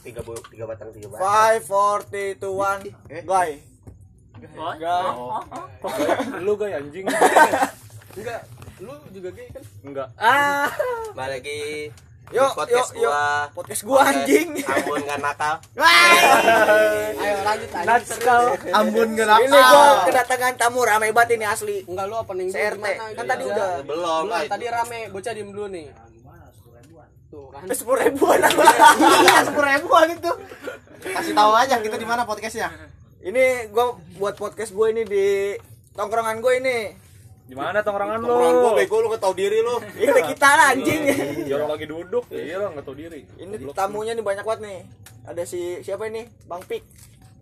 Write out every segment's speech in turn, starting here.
tiga bu tiga batang tiga batang Five, four, three, two, one, guy. Guy. lu gay anjing Enggak, lu juga gay kan? enggak Ah, balik lagi Yuk, podcast yuk, yuk. gua podcast gua anjing. Ambon nggak nakal Ayo lanjut aja. Natskal Ambon gak Ini gua kedatangan tamu rame banget ini asli. Enggak lu opening CRT. gimana? Kan tadi udah. belum tadi rame, bocah diem dulu nih. Tuh kan. Sepuluh ribuan. Iya sepuluh ribuan itu Kasih tahu aja kita di mana podcastnya ini gua buat podcast gua ini di tongkrongan gua ini. di mana tongkrongan lu Tongkrongan gua bego lu tahu diri lu Ini kita lah anjing. ya orang lagi duduk iya lah nggak tahu diri Ini tamunya nih banyak banget nih. Ada si siapa ini? Bang Pik.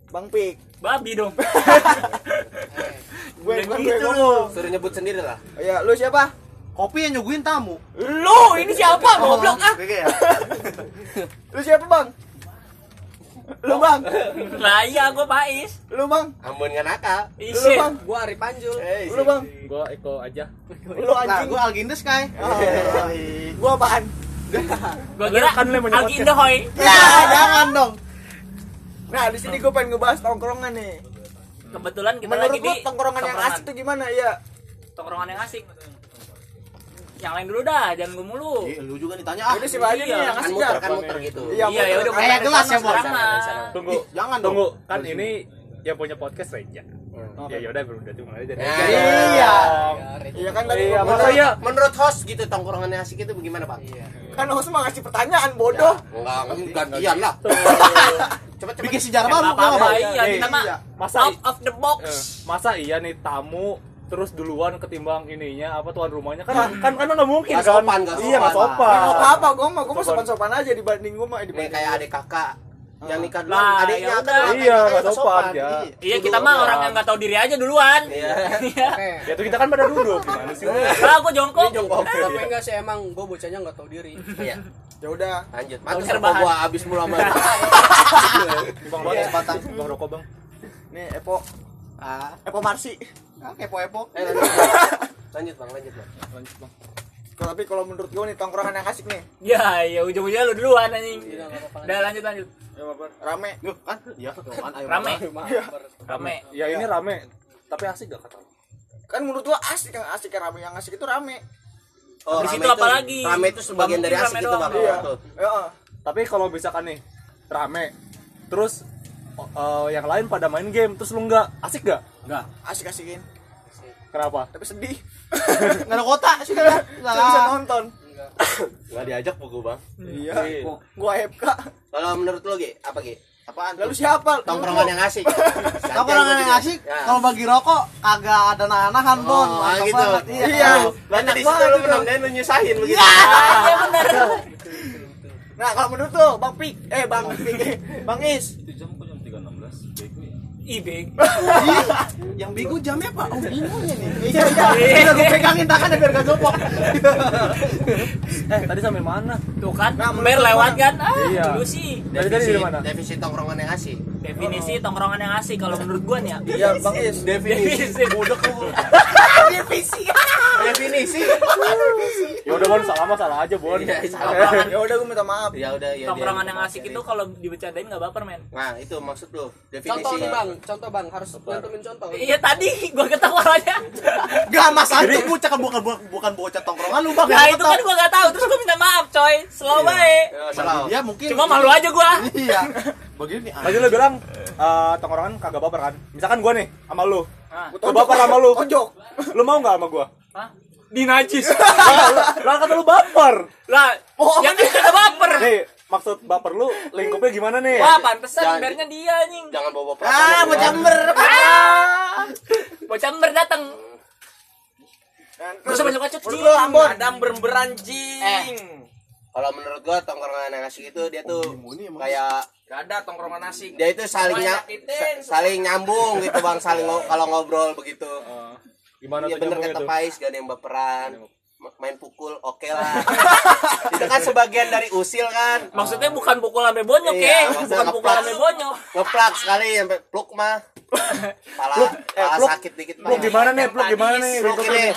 Bang Pik. Babi dong. Gue gue gitu gue. lu. suruh nyebut sendiri lah Ya, lu siapa? Kopi yang nyuguhin tamu Lu, ini siapa? Goblok ah. Ya Lu siapa, Bang? Lu, Bang. Lah iya gua Pais. Lu, Bang. Ambon nggak nakal Lu, Isin. Bang. Gua Ari Panjul. Lu, Bang. gua Eko aja Lu Nah anjing. gue Algindes Sky Gua apaan? Gua kira Kan lu Indohoy. Ya jangan dong Nah, di sini gue pengen ngebahas tongkrongan nih. Kebetulan kita Menurut lagi lu di tongkrongan yang asik tuh gimana? Iya. Tongkrongan yang asik. Yang lain dulu dah, jangan gue mulu. Ih, Lu juga ditanya ah. Ini si Badi nih Iya, yang kan asik muter ya. kan muter gitu Iya, Iya, ya udah Kayak gelas ya, mah. tunggu Ih, jangan dong. tunggu kan ini yang punya podcast Reja. Ya yaudah bro udah cuma aja Ya, Iya Iya kan tadi Iya, bilang, iya menurut host gitu tongkrongan yang asik itu bagaimana pak? Kan host mah ngasih pertanyaan bodoh. enggak gantian lah. Cepet Bikin sejarah Ya, baru apa-apa, Bang. iya, kita mah masa out of the box. eh, masa iya nih tamu terus duluan ketimbang ininya apa tuan rumahnya kan kan kan nggak mungkin Nggak kan sopan, nggak iya nggak sopan. sopan Nggak apa-apa, gue mah gue mah Sopan. sopan-sopan aja dibanding gue mah dibanding. kayak adik kakak yang nikah dulu Lah, adiknya ya kan Iya, kan nggak nggak sopan, ya. Iya, kita mah orang yang nggak tahu diri aja duluan. Iya. Iya. Ya tuh kita kan pada duduk gimana sih lu? Lah, gua jongkok. Tapi enggak sih emang gua bocahnya enggak tahu diri. iya Ya udah. lanjut mantap serbahan. gua abis mulu sama bang rokok batang bang rokok bang Nih Epo, Ah, Epo Marsi. ah, kepo-epo Eh, lanjut lanjut bang lanjut bang lanjut bang Kalau tapi kalau menurut gue nih tongkrongan yang asik nih, Ya, ya ujung-ujungnya lu duluan anjing. Iya. Udah lanjut lanjut. rame. Yuk kan Iya kan ayo Rame. Rame. ya ini rame tapi asik gak kata lu? Kan menurut gua asik yang asik yang rame yang asik itu rame. oh, Habis rame itu apa lagi? rame itu sebagian dari asik rame itu bang Iya. Ya. tapi kalau misalkan nih rame terus eh, yang lain pada main game terus lu nggak asik gak Enggak Asik-asikin. kenapa Tapi sedih. Enggak ada kota sih Enggak Saya bisa nonton. nggak diajak buku bang Iya. Iya. Gua FK. kalau menurut lu Gi, apa Gi? Apaan Lalu siapa? tongkrongan yang asik Tongkrongan yang asik Ya. kalau bagi rokok kagak ada nahan-nahan bon Oh, Mantap gitu. banget. Iya. Iya. Berarti di situ lu menang lu nyusahin begitu. Iya benar. Nah, kalau menurut tuh Bang Pik, eh Bang Pik, Bang Is. Ih, beg. Yang bego jamnya Pak. Oh, bingonya nih. Iya, iya. Udah gue pegangin tangannya biar gak jopok. eh tadi sampai mana Tuh kan, Nah, Mer lewat kan? Ah, Iya. dulu sih. Dari tadi dari mana? Definisi tongkrongan yang asik. Definisi tongkrongan yang asik kalau menurut gua nih ya. Iya, Bang Is. Definisi. Lu. Divisi. Definisi. ya udah bon salah mah salah aja bon Iya, salah. Ya udah gua minta maaf. Ya udah ya. Tongkrongan yang asik itu kalau dibercandain nggak baper, men. Nah, itu maksud lu. Definisi. Contoh nih Bang, contoh Bang, harus nyantumin contoh. Iya tadi gua ketawa aja. Gak mas Anto bocah kan bukan bukan, bukan bocah tongkrongan lu bang. Nah, itu kan gua nggak tahu. Terus gua minta maaf, coy. Slow baik. Ya, salah. Dia mungkin. Cuma malu aja gua. Iya. Begini. ah. tadi lu bilang eh, tongkrongan kagak baper kan misalkan gua nih sama lu Ah. gua baper sama lu Tonjok. lu mau nggak sama gua Hah? Dinajis. lah kata lu baper Lah, Oh, yang itu kata baper. Maksud baper lu lingkupnya gimana nih Wah, pantesan embernya dia anjing. Jangan bawa Ah, perasaan. bocah ember. Ah. Bocah ember datang. Gak usah banyak bacot Menurut lu, Ambon. Adam beranjing. Eh. Kalau menurut gua tongkrongan yang asik itu dia tuh kayak Gak ada tongkrongan asik. dia itu saling saling nyambung gitu bang saling kalau ngobrol begitu gimana iya tuh bener kata Pais gak ada yang baperan main pukul oke lah itu kan sebagian dari usil kan Maksudnya bukan pukul sampai bonyok Iya, ya. maksudnya Bukan pukul sampai bonyok. ngeplak sekali sampai pluk mah pala, pala pluk- sakit dikit mah Pluk gimana nih? Pluk gimana nih? pluk ini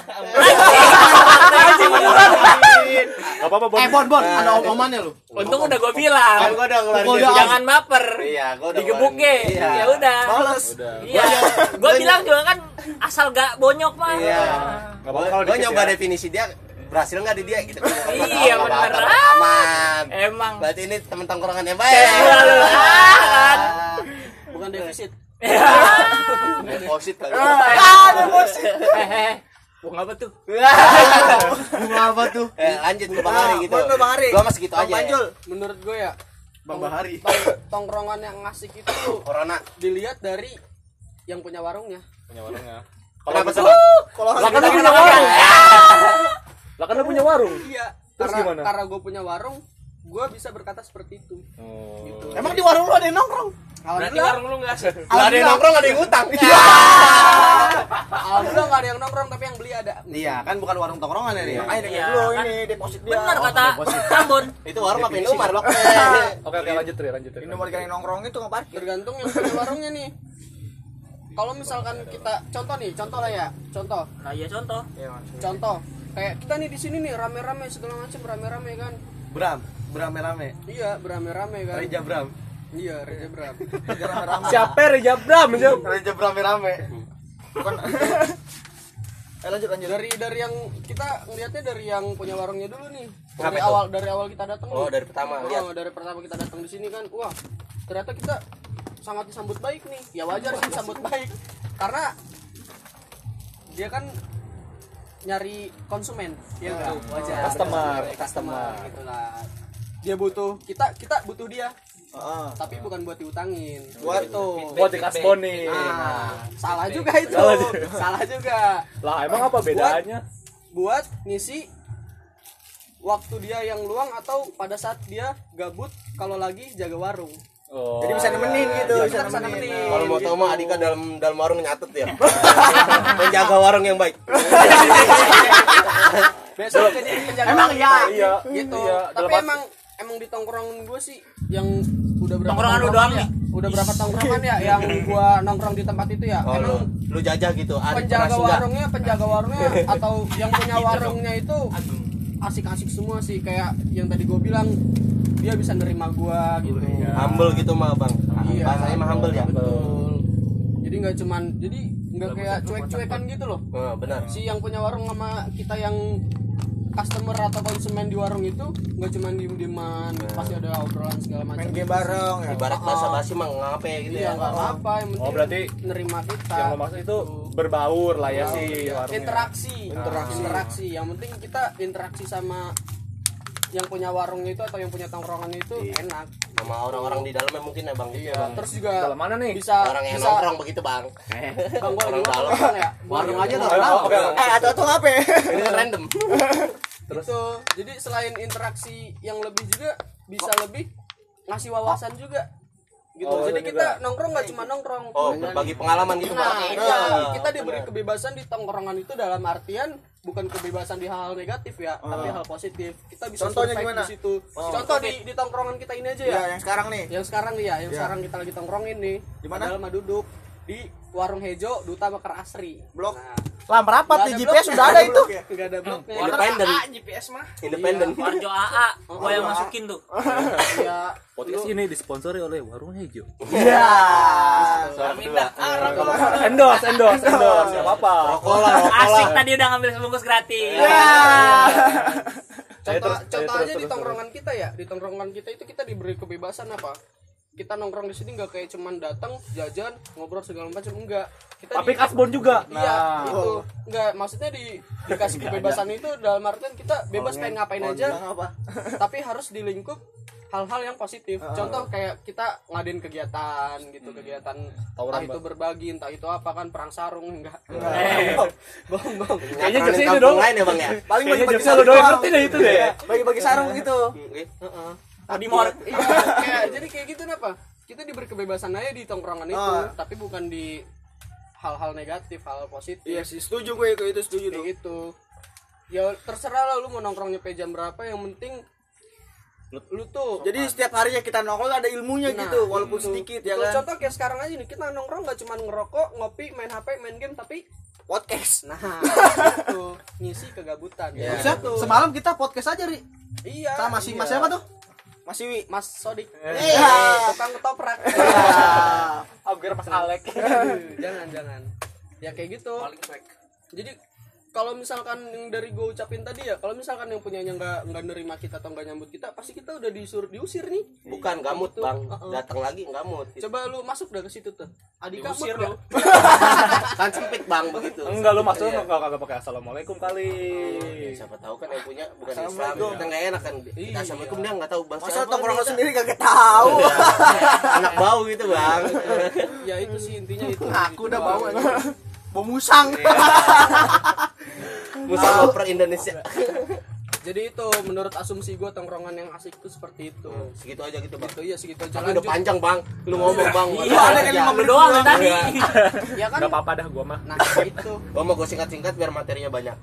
Gak apa-apa, Bon. Eh Bon Bon, ada om-omannya lu. Untung udah gue bilang. gua udah ngeluarin. Jangan baper. iya gua udah ge. iya Ya udah. Males. Iya. Gue bilang juga kan asal gak bonyok mah. iya Gak apa-apa kalau gua dikit nyoba ya. definisi dia berhasil nggak di dia gitu Iya, bener. aman Emang. berarti ini temen tongkrongan yang Eh, baik ah, kan. Bukan defisit. deposit kali Eh, eh. Bunga apa tuh? Bunga apa tuh? eh lanjut ke bang Ari gitu Bang Ari. gua masih gitu aja Panjul. Menurut gue ya, Bang Bahari. tong- tongkrongan yang asik itu corona dilihat dari yang punya warungnya. Punya warungnya. Kenapa bisa- Kalau Lah kan lu punya warung. Lah kan lu punya warung. Iya. Terus karena gimana? karena gue punya warung, gue bisa berkata seperti itu. Oh. Gitu. Emang di warung lu ada yang nongkrong? Berarti warung lu gak asik. Gak ada yang nongkrong ada yang utang Alhamdulillah nggak ada yang nongkrong tapi yang beli ada. Iya, kan bukan warung tongkrongan ya dia. Makanya Iya, dulu kan. ini deposit dia. Bener kata Ambon. itu warung apa Indomaret blok Oke, oke lanjut Tri, lanjut Tri. Ini mau dikali nongkrong itu nggak parkir. Tergantung yang punya warungnya nih. Kalau misalkan kita contoh nih, contoh lah ya, contoh, Nah, iya contoh. contoh. Kayak kita nih di sini nih rame-rame segala macam rame-rame kan. Bram, berame-rame. Iya, berame-rame kan. Reja Bram. Iya, Reja Bram. Siapa Reja Bram? Siapa? Reja berame-rame. Eh lanjut lanjut. Dari dari yang kita ngelihatnya dari yang punya warungnya dulu nih. Dari awal dari awal kita datang. oh nih. dari pertama lihat Oh, dari pertama kita datang di sini kan, wah ternyata kita sangat disambut baik nih. Ya wajar sih disambut baik, karena dia kan nyari konsumen, ya enggak? Wajar. Customer, customer gitu lah. Dia butuh kita, kita butuh dia, Heeh. tapi bukan buat diutangin. Buat gitu. Buat dikasboni. Nah, salah juga itu. Salah juga. Salah juga. Lah emang apa bedanya? Buat ngisi waktu dia yang luang atau pada saat dia gabut kalau lagi jaga warung. Oh. Jadi bisa nemenin gitu, Jadi bisa nemenin. nemenin. kalau mau tahu mah Adika dalam dalam warung nyatet ya menjaga warung yang baik Besok jadi penjaga Emang warung iya. Iya. gitu. Iya, Tapi dalam- emang emang di tongkrongan gue sih yang udah berapa Tongkrongan lu doang ya? Udah berapa tongkrongan ya yang gua nongkrong di tempat itu ya? oh lu emang lu jajah gitu penjaga warungnya, penjaga warungnya atau yang punya warungnya itu asik-asik semua sih kayak yang tadi gue bilang dia bisa nerima gua gitu. humble gitu mah bang Iya. bahasanya mah humble ya Betul. Jadi nggak cuman jadi nggak kayak cuek-cuekan gitu loh. oh, benar Si yang punya warung sama kita yang customer atau konsumen di warung itu nggak cuman diem-dieman gitu. pasti ada obrolan segala macam. Main game bareng ya. ibarat bahasa basi mah ngape gitu Iya ya nggak apa yang penting Oh, berarti nerima kita. Yang lo maksud itu berbaur lah ya si warungnya. interaksi. Interaksi. interaksi. Yang penting kita interaksi sama yang punya warungnya itu atau yang punya tongkrongan itu enak. sama orang-orang di dalamnya mungkin ya bang Iya. Terus juga Dalam mana nih? bisa orang yang bisa nongkrong begitu bang Bang, gua orang dalam. ya. warung aja. Eh atau tuh apa? ini kan random Terus Gitu. jadi selain interaksi yang lebih juga bisa lebih ngasih wawasan juga. Gitu. Oh, jadi kita juga. nongkrong nggak cuma nongkrong. oh berbagi pengalaman gitu Nah, bang iya. kita diberi kebebasan di tongkrongan itu dalam artian bukan kebebasan di hal negatif ya, tapi hal positif. Kita bisa Contohnya gimana? di situ. Contoh di di tongkrongan kita ini aja ya. Ya yang sekarang nih. Yang sekarang nih ya, yang sekarang kita lagi tongkrongin nih. Di mana? Mah duduk di warung Hejo Duta Bakar Asri. Blok. Nah, Lah merapat di ada GPS blok. sudah ada itu. Nggak ada bloknya. independen GPS mah. independen Warjo AA, gua yang masukin tuh. Ya, Podcast ini disponsori oleh Warung Hejo. Iya. suara kedua endorse, endorse, endorse. Gak apa-apa. Asik tadi udah ngambil sebungkus gratis. contoh terus, contoh terus, aja terus, di tongkrongan kita ya di tongkrongan kita itu kita diberi kebebasan apa kita nongkrong di sini nggak kayak cuman datang jajan ngobrol segala macam enggak. Kita Tapi di- kasbon juga. iya Nah, itu enggak maksudnya di dikasih kebebasan itu dalam artian kita bebas pengen ngapain aja. apa? tapi harus di lingkup hal-hal yang positif. Contoh kayak kita ngadain kegiatan gitu kegiatan entah itu berbagi entah itu apa kan perang sarung enggak. Eh. bohong bohong Kayaknya jokesnya itu dong. lain ya bang ya? Paling bagi-bagi lo doang. Ngerti deh itu deh. Bagi-bagi sarung gitu. Heeh. Tadi mau iya, kayak jadi kayak gitu apa kita diberi kebebasan aja di tongkrongan itu Ah. tapi bukan di hal-hal negatif hal positif Iya sih, setuju gue itu itu setuju tuh. kayak gitu ya terserah lah lu mau nongkrongnya sampai jam berapa yang penting lu tuh Jadi setiap harinya kita nongkrong ada ilmunya Nah, gitu, walaupun gitu. sedikit ya Tuh, kan. Contoh kayak sekarang aja nih kita nongkrong nggak cuma ngerokok, ngopi, main HP, main game tapi Podcast. nah itu ngisi kegabutan. Ya. Bisa semalam kita podcast aja, Ri. Iya. Sama si iya. Mas siapa tuh? Masih Wi. Mas Sodik. Iya. Tukang ketoprak. Gue kira Mas Alek. jangan jangan. Ya kayak gitu. Jadi kalau misalkan yang dari gue ucapin tadi ya, kalau misalkan yang punyanya nggak nggak nerima kita atau nggak nyambut kita, pasti kita udah disuruh diusir nih. bukan gamut Gitu. bang Uh-uh. datang lagi gamut Coba lu masuk dah ke situ tuh. Adik kamu Diusir lu. kan sempit bang begitu Enggak lu maksudnya Iya. enggak kagak pakai assalamualaikum kali. Ya, siapa tahu kan yang punya bukan Islam Assalamualaikum. kita nggak enak kan Iya. kita assalamualaikum dia nggak tahu bahasa Masa apa tongkrong nih, lu sendiri kagak tahu. anak bau gitu bang ya itu sih intinya itu. Aku Gitu udah bau anjing. Bau musang. Musa per Indonesia Jadi itu menurut asumsi gue tongkrongan yang asik itu seperti itu. segitu aja gitu bang Gitu ya segitu aja. tapi udah panjang bang lu ngomong bang Iya, ada kan aja. lu doang kan tadi. Ya kan? Enggak apa-apa dah gua mah. Nah itu. gua mau gue singkat-singkat biar materinya banyak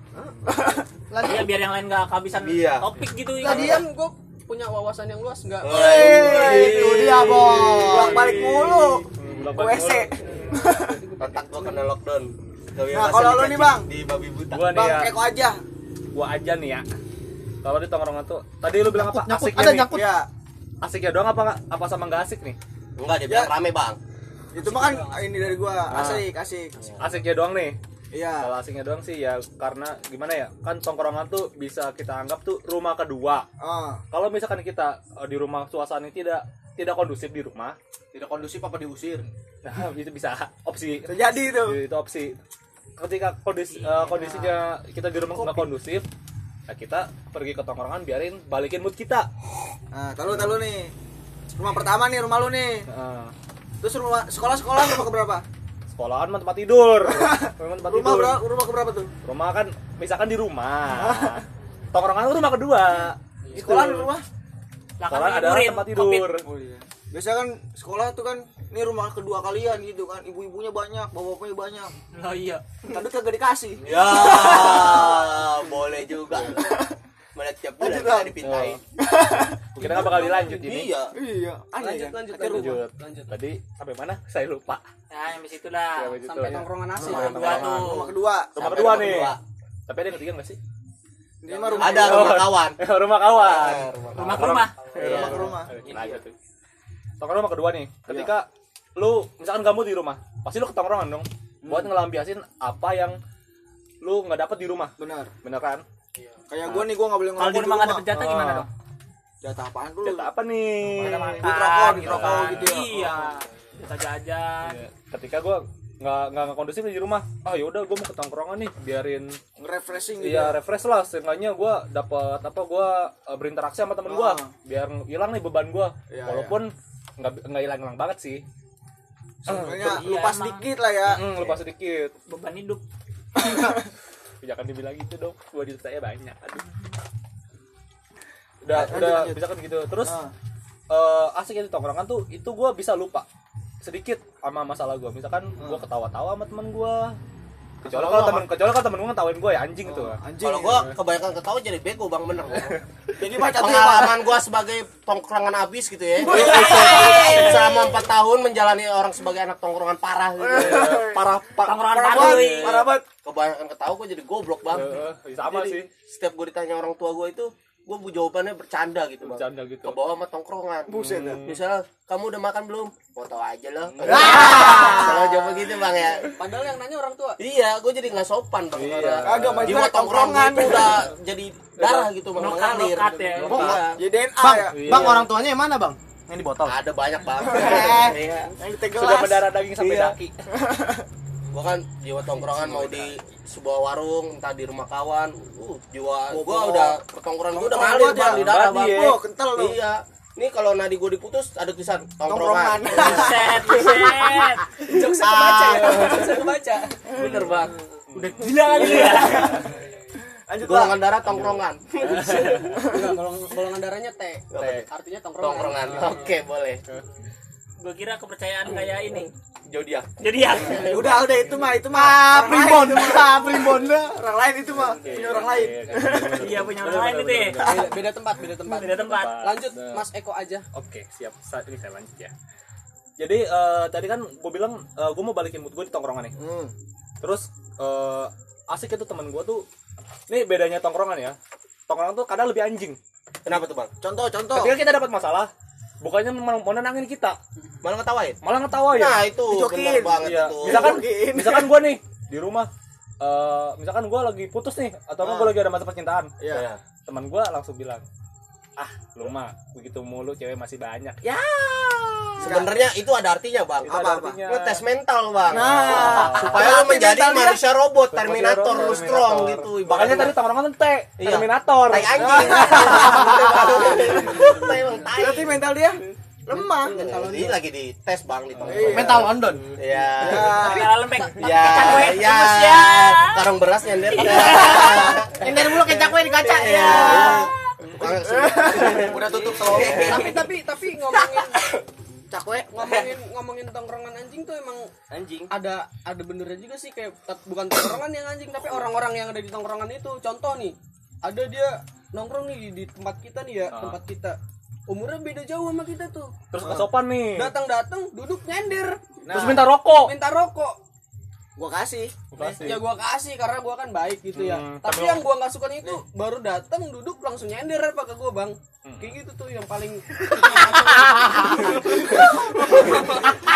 Iya, biar yang lain nggak kehabisan Iya. topik gitu. Tadian gue punya wawasan yang luas nggak? Itu dia, Bos. Balik mulu. Ke WC. otak gua kena lockdown Nah, kalau lu nih, Bang. di babi buta Gua nih Bang ya, Eko aja. gua aja nih ya. Kalau di tongkrongan tuh, tadi lu bilang apa? Nyangkut, Asiknya ada nih. nyangkut. Ya, Asiknya doang apa nggak? Apa sama nggak asik nih? enggak dia bilang Ya. rame bang itu mah kan ini dari gua. Asik, asik. Asiknya doang nih. Iya. Kalau asiknya doang sih ya karena gimana ya? Kan tongkrongan tuh bisa kita anggap tuh rumah kedua. Ah, Kalau misalkan kita eh, di rumah suasana tidak tidak kondusif di rumah, Tidak kondusif apa diusir? nah, itu bisa opsi terjadi itu. itu opsi ketika kondisi eh, kondisinya kita di rumah nggak kondusif ya kita pergi ke tongkrongan biarin balikin mood kita Nah, tahu tahu nih. Rumah pertama nih rumah lu nih. Nah, Terus rumah sekolah-sekolah rumah keberapa? sekolahan mah tempat tidur Memang tempat Rumah tidur berapa, rumah keberapa tuh? rumah kan misalkan di rumah tongkrongan itu rumah kedua Sekolah rumah. Lah kan sekolah ada tempat tidur Oh iya. Biasa kan sekolah tuh kan ini rumah kedua kalian gitu kan. Ibu-ibunya banyak, bapak-bapaknya banyak. Oh iya. Tapi kagak dikasih. ya boleh juga melihat tiap bulan Lanjut, bisa Bang. dipintain kita nggak bakal dilanjut ini iya Iya, aneh Lanjut kan? lanjut rumah. lanjut Lanjut. tadi sampai mana saya lupa Nah, sampai situ dah. Sampai situ. Sampai tongkrongan asik. Rumah kedua tuh. Rumah kedua. rumah kedua rumah nih kedua. tapi ada yang ketiga nggak sih Ini mah rumah ada rumah kawan rumah kawan Rumah ke rumah. Iya. rumah ke rumah. Tongkrongan rumah kedua nih. Ketika lu misalkan kamu di rumah, pasti lu ke tongkrongan dong. Buat ngelampiasin apa yang lu nggak dapet di rumah. Benar. Bener kan? Kayak gua nih gua enggak boleh Kalau di rumah nggak dapet jatah gimana Ah. dong? Jatah apaan dulu? Jatah apa nih? Duit rokok, duit gitu ya. Iya. Jatah jajan. Iya. Ketika gua nggak nggak nggak kondusif di rumah, ah yaudah gua mau ke tongkrongan nih, biarin Nge-refreshing gitu. Iya refresh lah, seenggaknya gua dapat apa gua eh, berinteraksi sama temen gua, Ah. biar hilang nih beban gua. Iya, Walaupun nggak nggak hilang-hilang banget sih. Sebenarnya Iya, lupa sedikit lah ya. Hmm, lupa sedikit. Beban hidup. jangan dibilang gitu dong gua di saya banyak aduh udah Lanjut, udah lanjut. bisa kan gitu terus Ah. eh asik ya di tongkrongan tuh itu gua bisa lupa sedikit sama masalah gua misalkan Hmm. gua ketawa-tawa sama temen gua kecuali kalau temen kecuali kalau temen gua ngetawain gua ya anjing tuh Anjing. kalau gua kebanyakan ketawa jadi bego bang bener. Jadi baca ya, pengalaman gua sebagai tongkrongan abis gitu ya. Selama empat tahun menjalani orang sebagai anak tongkrongan parah gitu. Parah parah Tongkrongan Parah banget, parah banget. kebanyakan ketawa gua jadi goblok bang. Eh, sama sih. setiap gua ditanya orang tua gua itu gua bu- jawabannya bercanda gitu bang bercanda gitu ke bawah sama tongkrongan Buset dah. misalnya kamu udah makan belum tau aja loh kalau jawab gitu bang ya Padahal yang nanya orang tua. Iya, gue jadi nggak sopan bang. Iya. Itu jiwa tongkrongan tongkrongan. itu udah jadi darah gitu bang, mengalir. nokat ya. Iya. Jadi DNA Bang, ya. Iya. bang orang tuanya yang mana, Bang? Yang di botol. Ada banyak bang. Iya. Yang sudah mendarah daging sampai Iya. daki Gue kan jiwa tongkrongan mau di sebuah warung, entah di rumah kawan. Uh, jiwa gue udah pertongkrongan gue udah ngalir bang di darah bang. Ya. Oh, kental lu. Iya. Nih kalau nadi gue diputus ada tulisan Tongkrongan. tongkrongan. Buset, buset. Jokes kebaca ya. Jokes kebaca. Bener bang. Udah gila kali ya. Lanjut Bang. Golongan darah tongkrongan. Golongan darahnya T. Artinya tongkrongan. Tongkrongan. Oke boleh. Gue kira kepercayaan kayak ini. Zodiak. Jadi ya. Udah udah itu mah itu mah. Ah, orang lain primbon, itu mah. ah, primbon. Orang lain itu mah punya orang lain. Iya punya orang lain itu ya. beda, tempat beda tempat Beda tempat. lanjut Mas Eko aja Oke, siap. Saat ini saya lanjut ya. Jadi eh, tadi kan gue bilang gue mau balikin mood gue di tongkrongan nih. Hmm. Terus eh, asik itu teman gue tuh. Nih bedanya tongkrongan ya. Tongkrongan tuh kadang lebih anjing. Kenapa tuh bang? Contoh contoh. Ketika kita dapat masalah, bukannya mau mau nenangin kita, Malah ngetawain. malah ngetawain. Nah itu Dijokin. bener banget Iya. itu. Misalkan Dijokin. misalkan gue nih di rumah eh misalkan gue lagi putus nih atau Ah. gue lagi ada masa percintaan Iya. teman gue langsung bilang ah lu mah begitu mulu cewek masih banyak ya Sebenarnya itu ada artinya bang. Itu ada Apa? artinya. Ngetes mental bang. Nah, supaya lu menjadi manusia robot, Terminator, lu strong gitu. makanya tadi tongkrongan tuh T Iya. Terminator tai anjing. Tai. Berarti mental dia lemah. Ini lagi di tes bang di. Iya. Mental London. Iya. Tapi ala lembek. Ya, ya, ya. karung beras nyender. Nyender mulu kecak gue di kaca Iya. ya. Udah tutup selalu. tapi tapi tapi ngomongin Cakwe. ngomongin ngomongin tongkrongan anjing tuh emang Anjing. ada ada benernya juga sih kayak bukan tongkrongan yang anjing tapi orang-orang yang ada di tongkrongan itu contoh nih ada dia nongkrong nih di, di tempat kita nih ya Ah. tempat kita umurnya beda jauh sama kita tuh terus gak sopan nih datang-datang duduk nyender terus minta rokok minta rokok Gua kasih. Kasih. ya gua kasih karena gua kan baik gitu ya Hmm, tapi tapi yang gua nggak suka itu baru datang duduk langsung nyender apa ke gua bang Hmm. kayak gitu tuh yang paling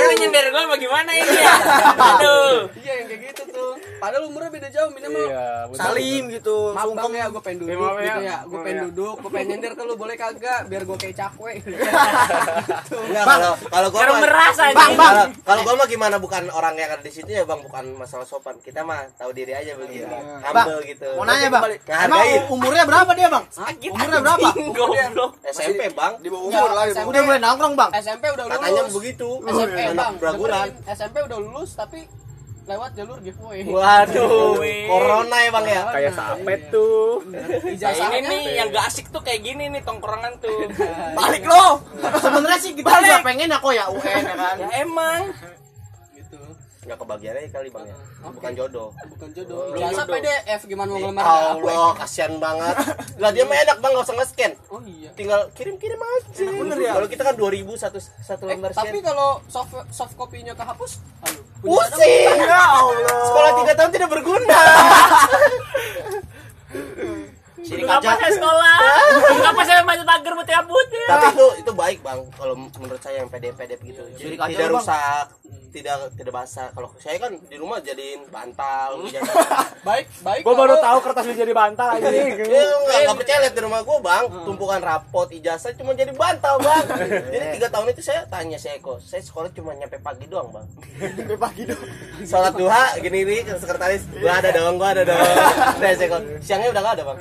Lu nyender gua bagaimana ini ya? Aduh. iya yang kayak gitu tuh padahal umurnya beda jauh minimal iya. Salim gitu. Maaf bang ya, gue pengen duduk maaf ya. gitu ya. Gue pengen ya. duduk, gue pengen nyender ke lu boleh kagak? Biar gue kayak cakwe. Enggak kalau kalau gua Karena mah- merasa Bang, anjing. kalau gua mah gimana bukan orang yang ada di situ ya bang bukan masalah sopan kita mah tahu diri aja begitu humble gitu Mau nanya bang, emang umurnya berapa dia bang? Sakit Umurnya berapa? Goblok. SMP bang Di bawah umur lah. Udah mulai nongkrong bang. SMP udah lulus. katanya begitu SMP anak bang, braguran dengerin. SMP udah lulus tapi lewat jalur giveaway. waduh corona ya bang ya kayak sampai tuh Nah, ini nih yang gak asik tuh kayak gini nih tongkrongan tuh. Balik lo. Sebenarnya sih kita juga pengen aku ya UN ya kan. Ya emang. Nggak kebagian aja kali bang ya. Bukan jodoh. Bukan jodoh. Ijazah PDF gimana mau ngelamar Allah kasihan banget. Lah dia mah enak bang nggak usah nge-scan. Oh iya. tinggal kirim-kirim aja bener ya? kalau kita kan 2000 satu satu Eh, lembar tapi scan. kalau soft soft kopinya kehapus, aduh. pusing! Ya Allah. sekolah tiga tahun tidak berguna Sini ngapa saya sekolah? Ngapa saya baca tagar buat cabut ya? tapi itu itu baik bang kalau menurut saya yang PDF PDF gitu jadi Jadi kacau, tidak rusak tidak tidak basah. Kalau saya kan di rumah jadiin bantal ijazah Baik, baik. gue baru tahu kertas lu jadi bantal aja nih Ya, enggak, enggak percaya lihat di rumah gua bang. Tumpukan rapot ijazah cuma jadi bantal bang. Jadi tiga tahun itu saya tanya si Eko saya sekolah cuma nyampe pagi doang bang. Sampai pagi dong. sholat duha gini nih sekretaris gua ada dong gua ada dong. Si Eko siangnya udah gak ada bang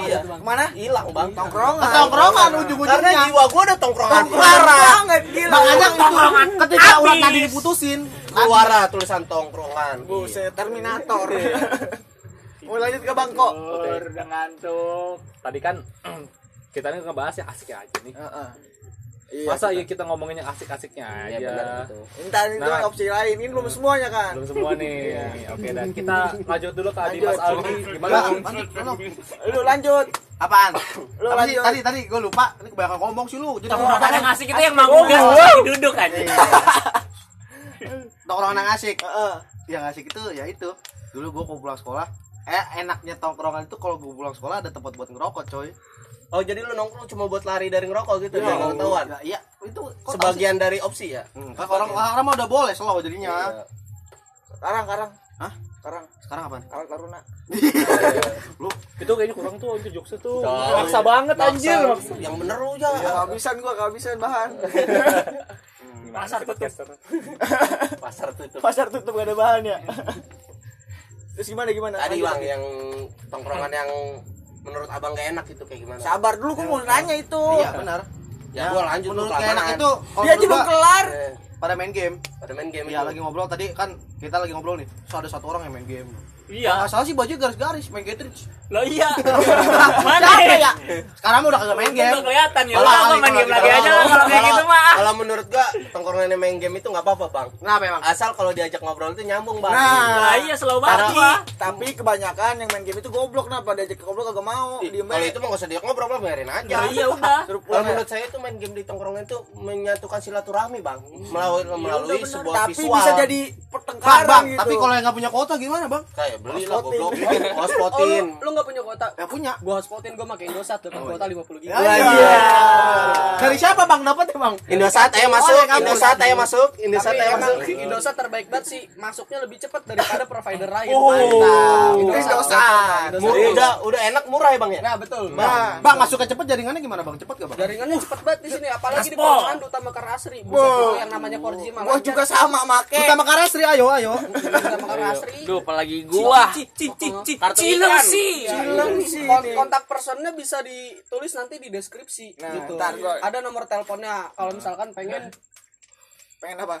iya Mana? hilang bang Tongkrongan. Tongkrongan karena ujung-ujungnya. jiwa gua udah tongkrongan banget gila. Makanya Tongkrongan ketika urat nadi diputusin, keluara tulisan tongkrongan Buset, Terminator. Mau lanjut ke Bangkok. Udah ngantuk. tadi kan kita nih ngebahas yang asik aja nih Heeh. Iya. masa ya kita ngomongin yang asik-asiknya iya aja benar gitu Entar itu Nah. opsi lain. Ini belum semuanya kan. belum semua nih oke dan kita lanjut dulu ke Adi. Mas Aldi gimana. Lu lanjut. Apaan? Lu Apa sih? lanjut. Tadi tadi gue lupa. Ini kebanyakan ngomong sih lu. Jadi Tongkrongan yang asik itu yang Oh, manggung gas lagi duduk aja. tongkrongan yang asik. Heeh. Yang asik itu ya itu. Dulu gue pulang sekolah, eh enaknya tongkrongan itu kalau gue pulang sekolah ada tempat buat ngerokok, coy. Oh jadi lu nongkrong cuma buat lari dari ngerokok gitu ya nggak ketahuan Ya, iya, itu sebagian dari opsi ya Hmm, kan orang orang mah udah boleh slow jadinya. Iya. Karang, karang. Hah? Karang. Sekarang apaan? Karang Taruna. itu kayaknya kurang tuh itu jokesnya tuh maksa banget anjir Maksa. yang bener lu ya Ya, kehabisan gua, kehabisan bahan. pasar podcaster pasar tutup Pasar tutup gak ada bahan ya. Terus gimana gimana? tadi bang yang tongkrongan yang menurut abang gak enak itu kayak gimana Sabar dulu gua mau nanya itu. Iya, benar. ya gua lanjut Menurut kayak enak itu Dia menurut belum gua, kelar. Pada main game. pada main game Iya, itu. lagi ngobrol tadi kan kita lagi ngobrol nih. So ada satu orang yang main game. Iya. Salah sih baju garis-garis main Getrich. Lo iya. Mana Siapa ya? ya? Sekarang mah udah kagak main game. Udah kelihatan ya. Udah main game lagi aja lah kalau kayak gitu mah. kalau menurut gua tongkrongan yang main game itu nggak apa-apa bang Kenapa emang? asal kalau diajak ngobrol itu nyambung bang Nah, Nah, iya selalu banget Tapi- gua. tapi kebanyakan yang main game itu goblok kenapa diajak ke goblok kagak mau diem kalau itu mah nggak usah diajak ngobrol bang biarin aja Ya iya udah. Kalau ya. menurut saya itu main game di tongkrongan itu menyatukan silaturahmi bang melalui melalui bener. sebuah tapi visual bisa jadi pertengkaran bang, gitu tapi kalau yang nggak punya kuota gimana bang? kayak beli lah Hotspotin. goblok bikin Oh, hotspotin lu, lu gak punya kuota? Ya punya. Gua hotspotin gua pakai Indosat dapat kuota 50 GB. Ya, iya. Dari siapa bang? Dapat ya bang? Indosat ayo masuk Oh, ya, Indosat ayo masuk Indosat ayo masuk Indosat terbaik banget sih, masuknya lebih cepat daripada provider lain. Oh. Mantap. Indosat. Udah udah enak murah ya bang ya Nah, betul. Nah, Bang masuknya cepet jaringannya gimana bang? Cepet gak bang? Jaringannya cepet banget di sini, apalagi di perumahan utama Karasri. Itu yang namanya 4G malah. gua juga sama make Utama Karasri, ayo ayo. utama Karasri. Duh, apalagi gua. Ci ci ci ci. Kartu Cileng ikan. sih. Cileng sih Kon- nih. kontak personnya bisa ditulis nanti di deskripsi Nah, gitu. ntar Ada nomor teleponnya kalau misalkan pengen pengen apa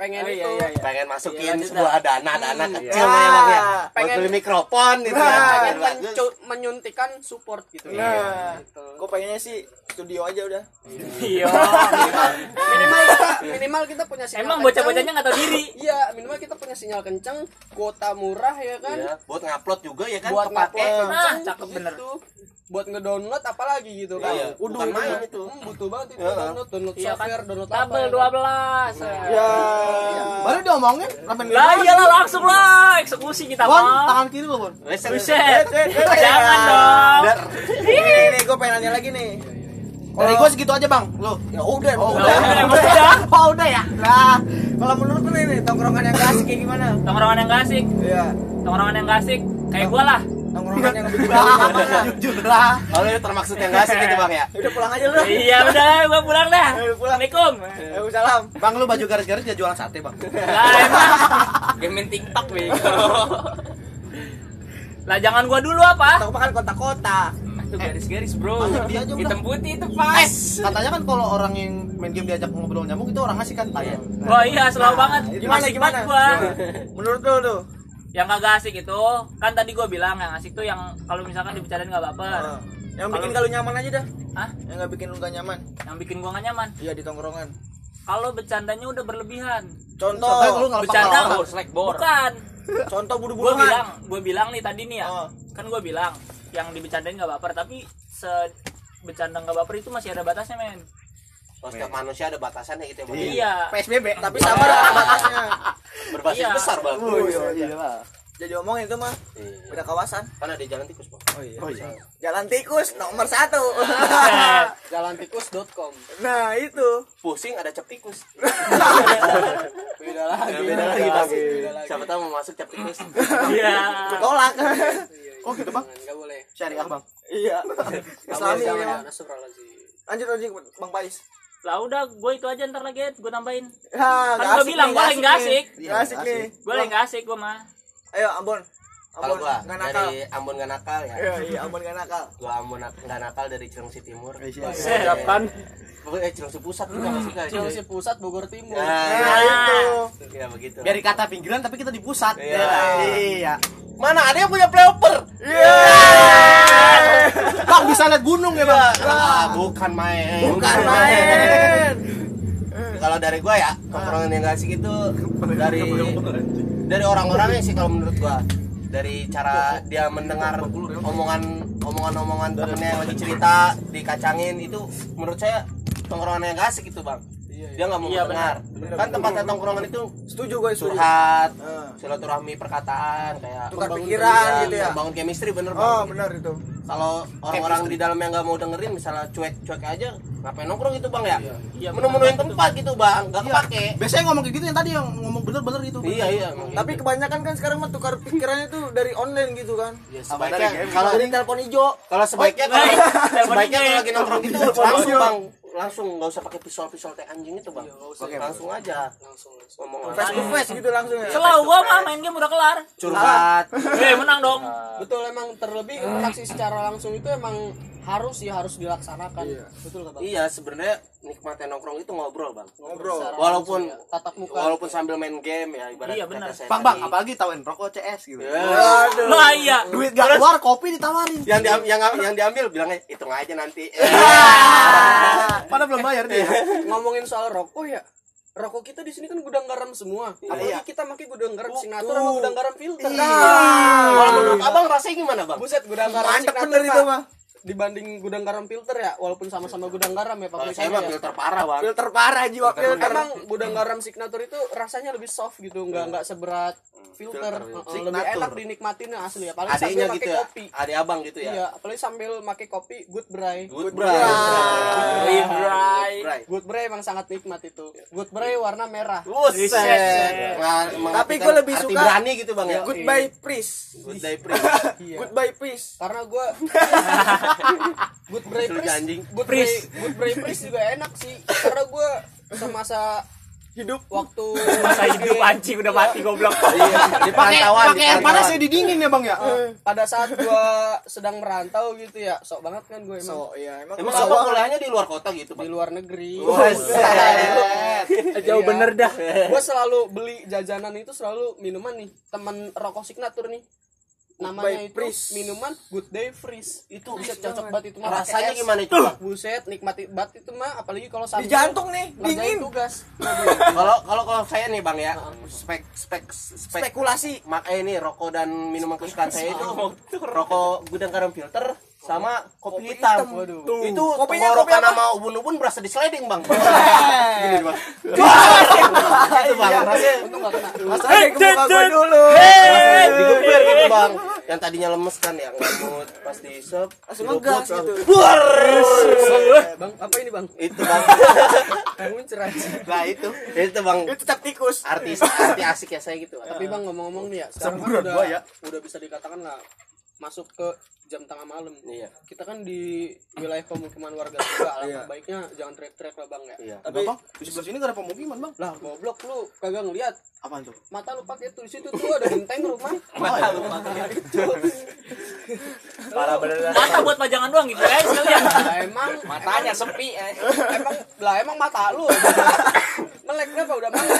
pengen Oh, itu iya, iya, iya. pengen masukin Iya, sebuah dana dana kecil Ya. memang ya Pengen- beli mikrofon gitu ya Nah, pengen mencu- menyuntikan support gitu ya. nah Gitu. gua pengennya sih studio aja udah Iya. Minimal kita minimal kita punya sinyal Emang bocah-bocahnya nggak tahu diri. Iya, minimal kita punya sinyal kenceng, kuota murah ya kan. Iya, buat ngupload juga ya kan Buat kepake Nah, cakep bener. gitu. Buat ngedownload apalagi gitu kan. Iya, bukan main itu Hmm, butuh banget itu Iya. download, download Iya kan. software, download apa. Double ya kan. 12. ya Baru diomongin, ramen Lah iyalah langsung lah eksekusi kita Bon, mah. tangan kiri lo bon. Buset. Jangan Jangan dong. ini nih gua pengen nanya lagi nih Dari gua segitu aja bang. Lo. ya udah Oh, udah udah. Oh udah ya. nah kalau menurut lu nih, tongkrongan yang gak asik kayak gimana Tongkrongan yang gak asik. iya Tongkrongan yang gak asik. Kayak gua lah. Tongkrongan yang gimana Jujur lah. Oh, lu termaksud yang gak asik gitu bang ya udah pulang aja lu Iya udah, gua pulang dah. Ayo, pulang. Assalamualaikum. Waalaikumsalam Bang lu baju garis-garis dia jualan sate bang. Lah emang. Game TikTok bego. Lah jangan gua dulu apa? Tau makan kota-kota Itu garis-garis, Bro. Dia. Hitam putih itu pas. Katanya kan kalau orang yang main game diajak ngobrol nyambung itu orang asik kan tanya. Wah iya selalu banget. Gimana gimana menurut lu tuh Yang kagak asik itu kan tadi gua bilang yang asik tuh yang kalau misalkan dibicarain nggak baper. Nah, yang bikin Kalau- nyaman aja dah Hah? yang nggak bikin lu gak nyaman Yang bikin gua gak nyaman. iya di tongkrongan Kalau bercandanya udah berlebihan. contoh nggak Bercanda bukan. contoh Gua buru-buruan bilang, gua bilang nih tadi nih ya. Oh. Kan gua bilang yang dibecandain nggak baper tapi se bercanda nggak baper itu masih ada batasnya men. Oh, setiap manusia ada batasannya gitu ya bang? Iya. PSBB tapi sama ada batasnya berbasis Iya. besar bang. Oh, iya, iya. jadi omongin itu mah. Iya. beda kawasan. Kan ada jalan tikus bang. Oh iya, Oh iya. jalan tikus nomor satu. Jalantikus.com. nah itu. Pusing ada cap tikus. Beda lagi. beda lagi bang. Siapa tahu mau masuk cap tikus. Iya. tolak. Oh gitu bang. Enggak boleh. Syariah bang. iya. Islami ya. Lanjut lanjut bang Pais Lah udah, gue itu aja ntar lagi, gue tambahin. ya, Kan gua bilang, gua lagi asik. Gak asik nih Gue lagi asik gue mah. ayo Ambon kalau Ambon gua nggak nakal dari Ambon gak nakal ya iya iya Ambon gak nakal gua Ambon nggak nakal dari Cilengsi Timur Buset. kan eh Cilengsi Pusat juga masih kan Cilengsi Pusat Bogor Timur. nah, nah itu ya begitu Biar kata pinggiran tapi kita di pusat. Iya. Iya. mana ada yang punya playoper Bang bisa lihat gunung ya bang. ah, bukan main. Bukan main. kalau dari gua ya tongkrongan yang gak asik itu dari dari orang-orangnya sih kalau menurut gua. Dari cara dia mendengar omongan omongan omongan temennya yang lagi cerita dikacangin itu menurut saya tongkrongan yang gak asik itu bang dia nggak mau Iya, mendengar kan tempatnya tongkrongan itu setuju gue setuju. curhat Ah. silaturahmi perkataan kayak tukar pikiran gitu ya? membangun chemistry bener oh benar itu. Kalau orang-orang di dalam yang nggak mau dengerin misalnya cuek-cuek aja ngapain nongkrong gitu bang ya? Iya, menu-menuin tempat gitu bang. Nggak kepake. Biasanya ngomong kayak gitu yang tadi yang ngomong bener-bener gitu. iya iya tapi gitu. kebanyakan kan sekarang mah tukar pikirannya tuh dari online gitu kan. Ya, sebaiknya kalau dari telepon hijau. kalau sebaiknya kalau sebaiknya kalau lagi nongkrong gitu langsung bang langsung nggak usah pakai pisau-pisau kayak anjing itu bang. Langsung aja. Langsung langsung. ngomong face to face gitu langsung ya? Selalu gue mah main game udah kelar. curhat. Eh menang dong. Betul emang terlebih interaksi secara langsung itu emang harus ya harus dilaksanakan. Betul kata. iya sebenarnya nikmatnya nongkrong itu ngobrol bang ngobrol Secara walaupun ya, tatap muka. walaupun sambil main game ya ibarat Iya, benar. saya Bang bang, tadi. apalagi tawarin rokok CS gitu. Ya. Wah iya. Duit gak keluar, kopi ditawarin. yang diam- yang yang diambil bilangnya hitung aja nanti Padahal belum bayar dia. Ngomongin soal rokok ya. rokok kita di sini kan gudang garam semua. Apalagi Iya. kita pakai gudang garam Uh, signature uh. sama gudang garam filter. Kalau menurut abang rasanya gimana bang? Buset gudang garam Mantep signature bener itu Pak. Dibanding gudang garam filter ya, walaupun sama-sama gudang garam ya pabrikannya saya mah ya. filter parah bang. Filter parah jiwa filter. Emang gudang garam signature itu rasanya lebih soft gitu, nggak nggak seberat filter, Filter. Heeh, lebih enak dinikmatin asli ya. Apalagi Adiknya sambil gitu pakai ya. kopi. Adik abang gitu ya. Iya, apalagi sambil pakai kopi good bray. Good Bray. bray. Bray. Bray. Good bray emang sangat nikmat itu. Good bray warna merah. Buset. Tapi gue lebih arti suka berani gitu bang ya. Goodbye please. Good day prince. Iya. Goodbye please. Karena gua good bray anjing. good bray, good bray juga enak sih. Karena gua semasa Hidup. waktu Masa hidup anjing udah mati goblok. Iya, di pantauan, di Pakai air panas ya didingin ya bang ya. pada saat gua sedang merantau gitu ya, sok banget kan gue emang So iya emang. Emang gua- kuliahnya di luar kota gitu di bang? luar negeri. Buset. Jauh bener dah. gue selalu beli jajanan itu selalu minuman nih teman rokok signature nih namanya itu Freeze. minuman good day freeze Itu bisa cocok banget itu mah rasanya es. gimana itu bang? buset nikmati banget itu mah apalagi kalau Di sambil jantung nih dingin. tugas Kalau kalau kalau saya nih bang ya, spek spek spek Spekulasi. mak eh ini rokok dan minuman kesukaan saya itu rokok gudang garam filter sama kopi, hitam. Waduh. Itu Kopinya kopi apa? sama ubun-ubun berasa di sliding bang. Gini bang. Itu bang, rasanya untung gak kena ke muka gue dulu. digeber gitu bang. Yang tadinya lemes kan ya pas diisep Langsung dirobot, ngegas gitu. Bang apa ini bang Itu bang. yang mencerah Nah itu itu bang Itu cap tikus. artis arti asik ya saya gitu. tapi bang ngomong-ngomong nih ya sekarang kan udah gua ya. udah bisa dikatakan lah masuk ke jam tengah malam Iya. kita kan di wilayah pemukiman warga juga alangkah baiknya jangan teriak-teriak lah bang ya Iya. Tapi bang di sebelah sini gak ada pemukiman bang. lah goblok lu kagak ngeliat Apaan tuh? mata lu pakai tuh di situ tuh ada genteng rumah Parah bener. Mata buat pajangan doang gitu guys sekalian. lah emang Matanya sepi eh. emang lah emang mata lu melek berapa udah malam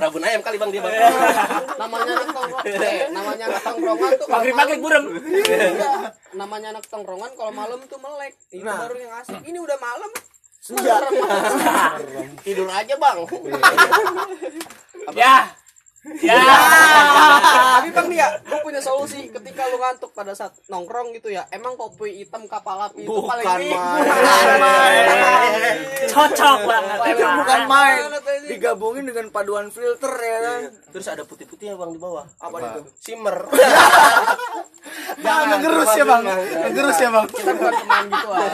Rabun ayam kali bang dia bang. namanya anak tongkrong eh, namanya anak tongkrongan tuh kalau Maghrib-maghrib malam- burem. Iya, namanya anak tongkrongan kalau malam tuh melek itu Nah. baru yang asik ini udah malam Senja. Tidur aja bang. Ya. Ya. tapi bang nih ya gue punya solusi ketika lu ngantuk pada saat nongkrong gitu ya emang kopi hitam kapal api itu paling Bukan nikmat. main. Cocok banget. Itu bukan main. Digabungin dengan paduan filter ya kan. Terus ada putih-putihnya bang di bawah. Apa itu? Simmer. Jangan ngerus ya bang. Ngerus ya bang. kita bukan pemain gitu ah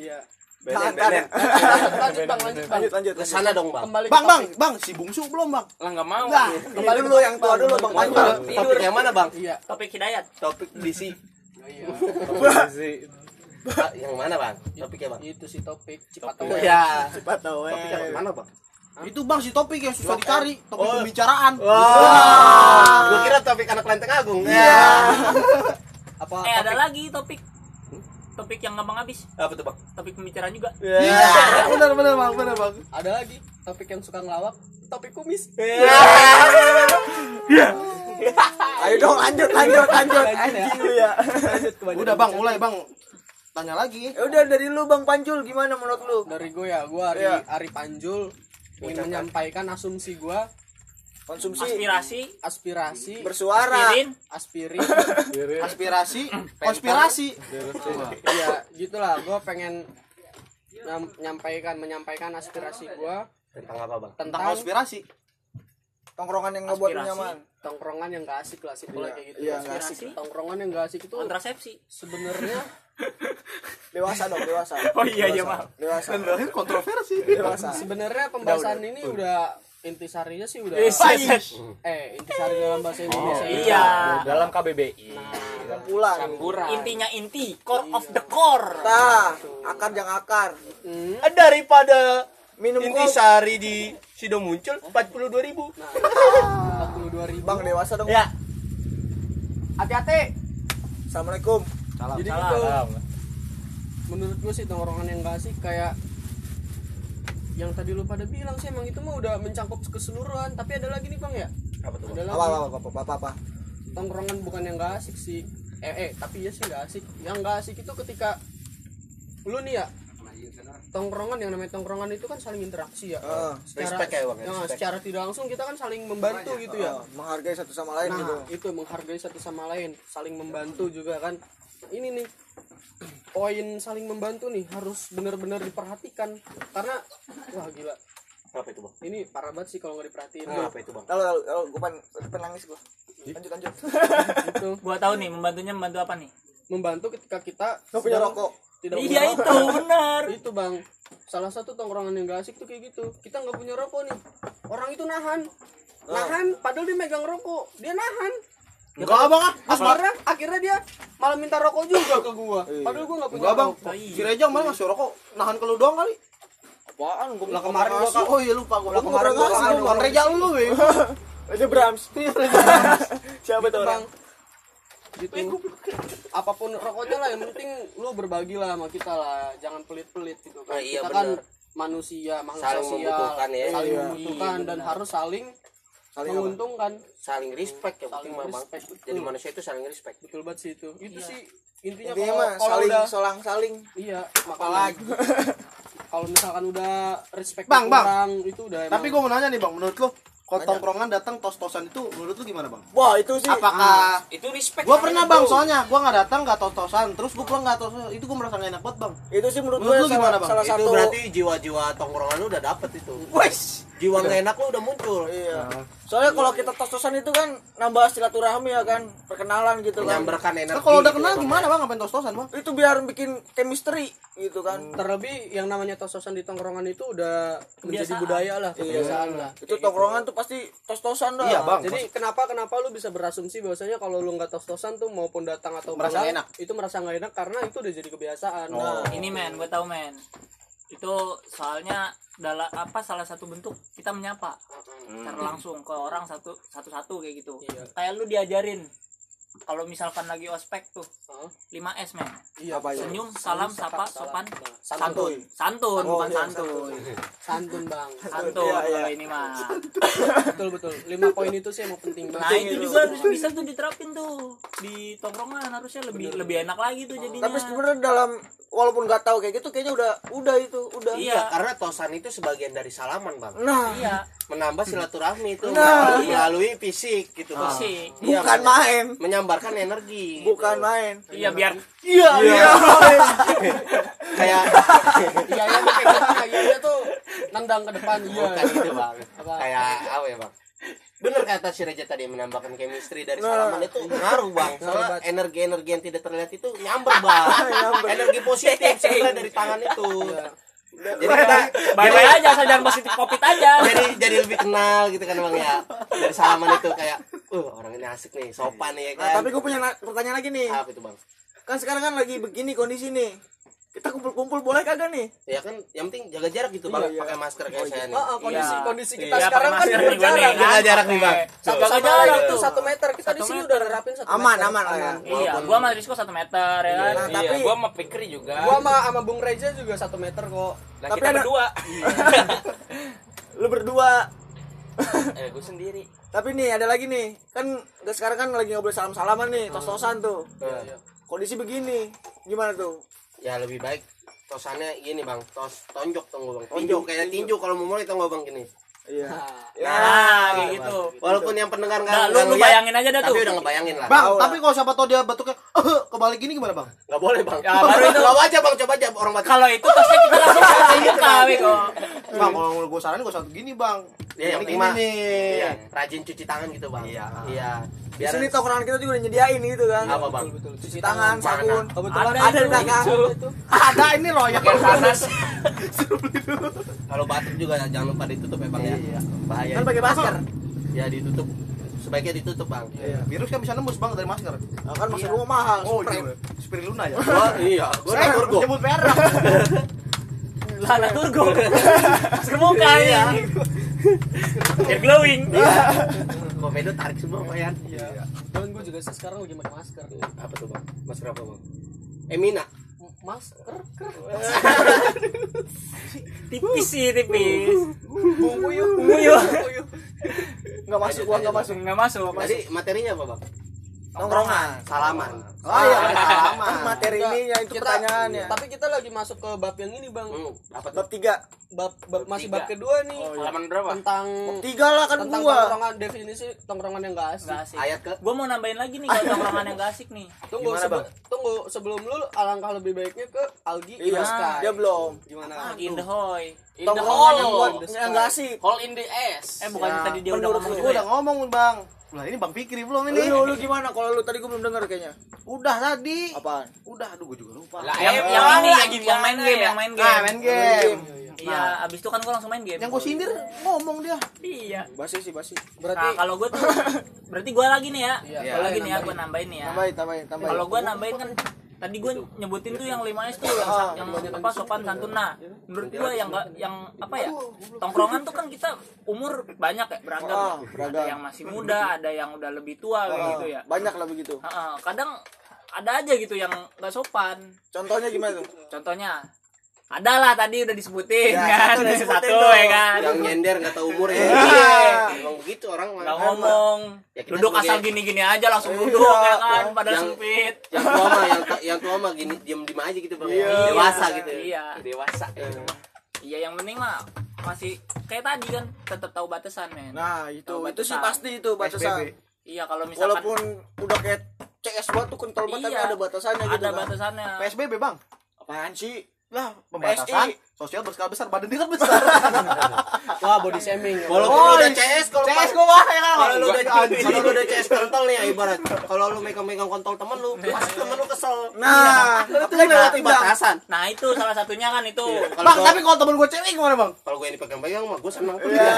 iya Tahan. lanjut bang lanjut bang Lanjut lanjut. Ke sana dong bang. kembali ke Bang bang bang si bungsu belum bang. Lah enggak mau. Nah, kembali dulu yang tua dulu bang Panjul. Topik yang mana bang? iya Topik hidayat. Topik DC. iya Ah, yang mana bang? Topiknya bang? itu sih topik cepat Oh, ya. Cepat tau Topik yang mana bang? Itu bang si topik yang susah dicari. Topik pembicaraan. Wah. Gua kira topik anak lenteng agung. Ya. apa Eh ada topik- lagi topik. Topik yang gampang habis. Apa tuh bang? Topik pembicaraan juga. Iya. Benar benar bang benar bang. ada lagi topik yang suka ngelawak topik kumis Ayo dong lanjut lanjut lanjut. Lanjut. Anjing lu ya. Kebanyakan Udah bang mulai bang. Tanya lagi. Ya udah dari lu bang Panjul gimana menurut lu? dari gue ya gue Ari Iya. Ari Panjul ingin menyampaikan asumsi gue Konsumsi Aspirasi. aspirasi bersuara. Aspirin. aspirin Aspirasi. Konspirasi. iya gitulah gue pengen nyam- menyampaikan menyampaikan aspirasi gue Tentang apa bang? Tentang konspirasi. Tongkrongan yang ngebuat Aspirasi. nyaman. tongkrongan yang gak asik lah simpelnya kayak gitu Iya, nggak asik. tongkrongan yang gak asik itu Kontrasepsi. sebenarnya Dewasa dong dewasa. Oh iya iya maaf. Dewasa. kontroversi. Dewasa. sebenarnya pembahasan ini udah intisarinya sih udah Yes, yes, yes. eh intisari dalam bahasa Indonesia itu Iya. Dalam KBBI. Pulang. Intinya inti, core of the core. Tah, akar yang akar. Hmm, Daripada Minum intisari di Sido muncul 42 ribu. nah 42 ribu Bang dewasa dong. Ya. hati-hati Assalamualaikum. jadi Salam. gitu Salam. menurut gue sih tongkrongan yang gak asik kayak yang tadi lu pada bilang sih emang itu mah udah mencakup keseluruhan. Tapi ada lagi nih bang ya? Apa tuh? ada Apa lagi. apa apa apa apa. apa. tongkrongan bukan yang gak asik sih. Eh eh tapi ya sih gak asik. Yang gak asik itu ketika lu nih ya? Tongkrongan yang namanya tongkrongan itu kan saling interaksi ya? Ah, secara, Respect ya, Bang, respect. secara tidak langsung kita kan saling membantu gitu ya? Ah, menghargai satu sama lain gitu. nah itu menghargai satu sama lain saling membantu juga kan ini nih poin saling membantu nih harus benar-benar diperhatikan. Karena wah gila. Apa itu bang? ini parah banget sih kalau nggak diperhatiin. Nah, apa itu bang? kalau kalau- gue pengen pengen nangis gue lanjut lanjut. Itu gua tahu nih membantunya membantu apa nih? Membantu ketika kita nggak punya rokok. tidak iya punya itu rokok. benar. Itu bang. Salah satu tongkrongan yang gak asik tuh kayak gitu. Kita nggak punya rokok nih. Orang itu nahan. Nahan padahal dia megang rokok. Dia nahan Enggak bang ah. akhirnya akhirnya dia malah minta rokok juga ke gua padahal gua nggak punya Enggak bang. rokok Si Rejang malah ngasih rokok nahan ke lu doang kali. apaan gue Lah kemarin gua oh iya lupa gua. Lah, kemarin gua ngasih. Bang Rejang lu weh. itu Brahms siapa gitu tuh bang orang gitu apa pun rokoknya lah yang penting lu berbagi lah sama kita lah jangan pelit-pelit gitu kan Nah, iya, kita kan bener. manusia makhluk Saling sosial membutuhkan ya. saling Iya. membutuhkan dan harus saling, Saling apa? menguntungkan Saling respect ya Saling penting mah bang. respect, betul. Jadi manusia itu saling respect. betul banget sih itu itu sih intinya intinya kalau mah kalau saling udah selang saling iya apalagi kalau misalkan udah respect Bang, bang. kurang itu udah Tapi emang- gua mau nanya nih bang, menurut lu kalau tongkrongan datang tos-tosan itu menurut lu gimana bang? wah itu sih Apakah itu respect gua pernah bang bro. soalnya gua nggak datang nggak tos-tosan terus gua pulang nggak tos-tosan itu gua merasa nggak enak banget bang. itu sih menurut Menurut gue lu salah, gimana, Bang? salah itu satu berarti jiwa-jiwa tongkrongan lu udah dapet itu. wes Jiwa nggak enak lu udah muncul. iya soalnya kalau kita tos-tosan itu kan nambah silaturahmi ya kan perkenalan gitu kan Menyambarkan energi. Nah, kalau udah gitu kenal Bang. gimana bang ngapain tos-tosan bang? itu biar bikin chemistry gitu kan terlebih yang namanya tos-tosan di tongkrongan itu udah menjadi Kebiasaan. budaya lah kebiasaan lah itu tongkrongan tuh pasti tos-tosan dah Iya, Bang. jadi kenapa kenapa lu bisa berasumsi bahwasanya kalau lu nggak tos-tosan tuh maupun datang atau Merasa pulang, enak. itu merasa nggak enak karena itu udah jadi kebiasaan nah ini men gue tahu men itu soalnya dalam apa salah satu bentuk kita menyapa. Secara langsung ke orang satu satu satu kayak gitu. Iya. kayak lu diajarin kalau misalkan lagi ospek tuh Hah? 5 s men. Iya Apa ya? senyum salam sapa sopan. Nah, santun. Santun Oh, bukan iya, santuy santun. Bang. Santun Iya, iya. kalau ini mah. Betul betul. Lima poin itu sih emang penting nah banget. itu juga harus bisa tuh diterapin tuh. Di tongkrongan harusnya lebih lebih enak lagi tuh jadinya. Tapi sebenarnya dalam walaupun nggak tahu kayak gitu kayaknya udah udah itu udah. Iya. Karena tosan itu sebagian dari salaman bang. nah. Iya. Menambah silaturahmi itu Nah. melalui fisik gitu bang. sih Iya, bukan main menyambarkan energi. bukan gitu. main iya biar iya iya Kayak iya iya tuh kayak gitu iya iya tuh nendang ke depan iya bukan gitu bang. Kayak apa ya bang? Bener kata si Reja tadi menambahkan chemistry dari Nah. salaman itu ngaruh bang. Soalnya banget. energi-energi yang tidak terlihat itu nyamber bang. energi positif sebenarnya dari tangan itu. Jadi kayak- bye-bye aja asal jangan positif covid aja. Jadi jadi lebih kenal gitu kan bang ya. Dari salaman itu kayak uh orang ini asik nih sopan nih ya nah, kan. tapi gue punya pertanyaan lagi nih. Apa itu bang? Kan sekarang kan lagi begini kondisi nih kita kumpul-kumpul boleh kagak nih? Ya kan yang penting jaga jarak gitu bang. Iya, iya. pakai masker kayak saya nih. Ah, ah, kondisi Iya. kondisi kita Iya, sekarang kan nih. berjarak jaga jarak nih bang? Satu Jaga jarak tuh. satu meter. Kita di sini udah nerapin satu aman meter. aman lah ya iya gua sama Rizko satu meter ya kan? Nah, tapi Iya, gua sama Fikri juga. gua sama sama Bung Reza juga satu meter kok. Nah, tapi kita ada- berdua. lu berdua. Eh, gua sendiri. tapi nih ada lagi nih. Kan udah sekarang kan lagi ngobrol salam salaman nih tos tosan tuh Iya. kondisi begini gimana tuh ya lebih baik tosannya gini bang. Tos tonjok tunggu bang. Tinju Tonjok, kayak tinju kalau mau mulai tunggu bang gini. Iya. Nah kayak gitu. Walaupun yang pendengar Nah, nggak lu, nggak lu ngeliat, bayangin aja dah tuh. tapi udah ngebayangin lah. Bang, Tahu tapi kalau siapa tau dia batuknya kebalik gini gimana bang? nggak boleh bang. Ya, baru itu. coba aja bang. Coba aja orang batuk kalau itu pasti kita langsung muka Wiko Bang, kalau gue saranin gue satu gini bang. Ya yang mah nih. iya, rajin cuci tangan gitu bang. Iya. iya. Di sini tongkrongan kita juga udah nyediain gitu kan apa bang? Cuci tangan Mana? sabun Kebetulan ada di belakang. Ada ini royak Pakai panas. kalau batuk juga jangan lupa ditutup ya bang ya. Bahaya kan pakai masker. Ya ditutup. Sebaiknya ditutup bang. Virus kan bisa nembus bang dari masker. Nah, kan masker rumah mahal Oh iya. Spirulina ya. gua iya. Gua Saya naik turgo nyebut merek. lana turgo masker muka ya biar glowing. Komedo tarik semua bayar dan gue juga sekarang lagi pakai masker apa tuh bang? Masker apa bang? Emina masker? Ker tipis sih tipis. Bungkuyu Nguyuh. nggak masuk gua nggak masuk nggak masuk. Tadi materinya apa bang Tongkrongan. salaman Oh iya, sama. Materi ini ya itu Kita- pertanyaannya. Tapi kita lagi masuk ke bab yang ini, Bang. Hmm, apa Bab tiga. Bab, bab masih bab kedua nih. Halaman berapa? Tentang Tiga lah kan tentang gua. tongkrongan definisi tongkrongan yang gak asik. Ayat ke Gue mau nambahin lagi nih kalau tongkrongan yang gak asik nih. Tunggu Gimana, sebe- Bang? tunggu sebelum lu alangkah lebih baiknya ke Algi Iya, Sky. dia belum. Gimana? In the hoy. In the Tongkrongan yang enggak asik. Hole in the ass. Eh bukan Ya, tadi dia udah ngomong Gua ya? udah ngomong bang. Lah ini bang Fikri belum ini. Lu lu gimana? Kalau lu tadi gua belum denger kayaknya. Udah tadi. Apaan? Udah, aduh gua juga lupa. Lah, Yang yang ini yang, lagi yang main gimana game, ya? yang main Nah, game. main game. Iya, abis itu kan gue langsung main game. Yang gua sindir ngomong dia. Iya. Basi sih, basi. Berarti Nah, kalau gue tuh berarti gue lagi nih ya. Iya, Gua lagi nih ya, gue nambahin nih ya. Tambahin, tambahin, tambahin. Kalau gue nambahin kan tadi gue nyebutin tuh yang 5 S tuh yang, Ah. yang apa sopan santun nah menurut gue yang enggak yang apa ya tongkrongan tuh kan kita umur banyak ya beragam, Ah, beragam. ada yang masih muda ada yang udah lebih tua kayak Ah, gitu ya Banyak lah begitu. Ha-ha, kadang ada aja gitu yang nggak sopan Contohnya gimana tuh? contohnya ada lah tadi udah disebutin Ya, kan satu udah disebutin satu ya kan yang nyender nggak tahu umur ya Iya. emang begitu orang nggak ngomong Ya, duduk sebagai- asal gini-gini aja langsung Iya. duduk ya kan pada Yang- sempit yang tua mah yang yang tua mah gini diem diem aja gitu bang Iya. dewasa gitu iya Dewasa. iya yang penting mah masih kayak tadi kan tetap tahu batasan men Nah, itu Tahu itu sih pasti itu batasan. iya kalau misalkan Walaupun udah kayak CS banget tuh kental banget tapi Iya. ada batasannya gitu ada kan. batasannya PSBB bang. Apaan sih? Lah pembatasan. PSI. Sosial berskala besar. Badan dia kan besar. wah body shaming. walaupun Oh, lu udah CS kalau CS gua wah ya kan. kalau lu udah kalau lu udah CS kontol nih ya ibarat kalau lu megang-megang kontol temen lu pasti temen lu kesel Nah, itu itu kan lewat berarti batasan nah itu salah satunya kan itu kalau Bang, gua- tapi kalau temen gua cewek gimana bang? kalau gue ini pegang-pegang mah gue seneng tuh Ya.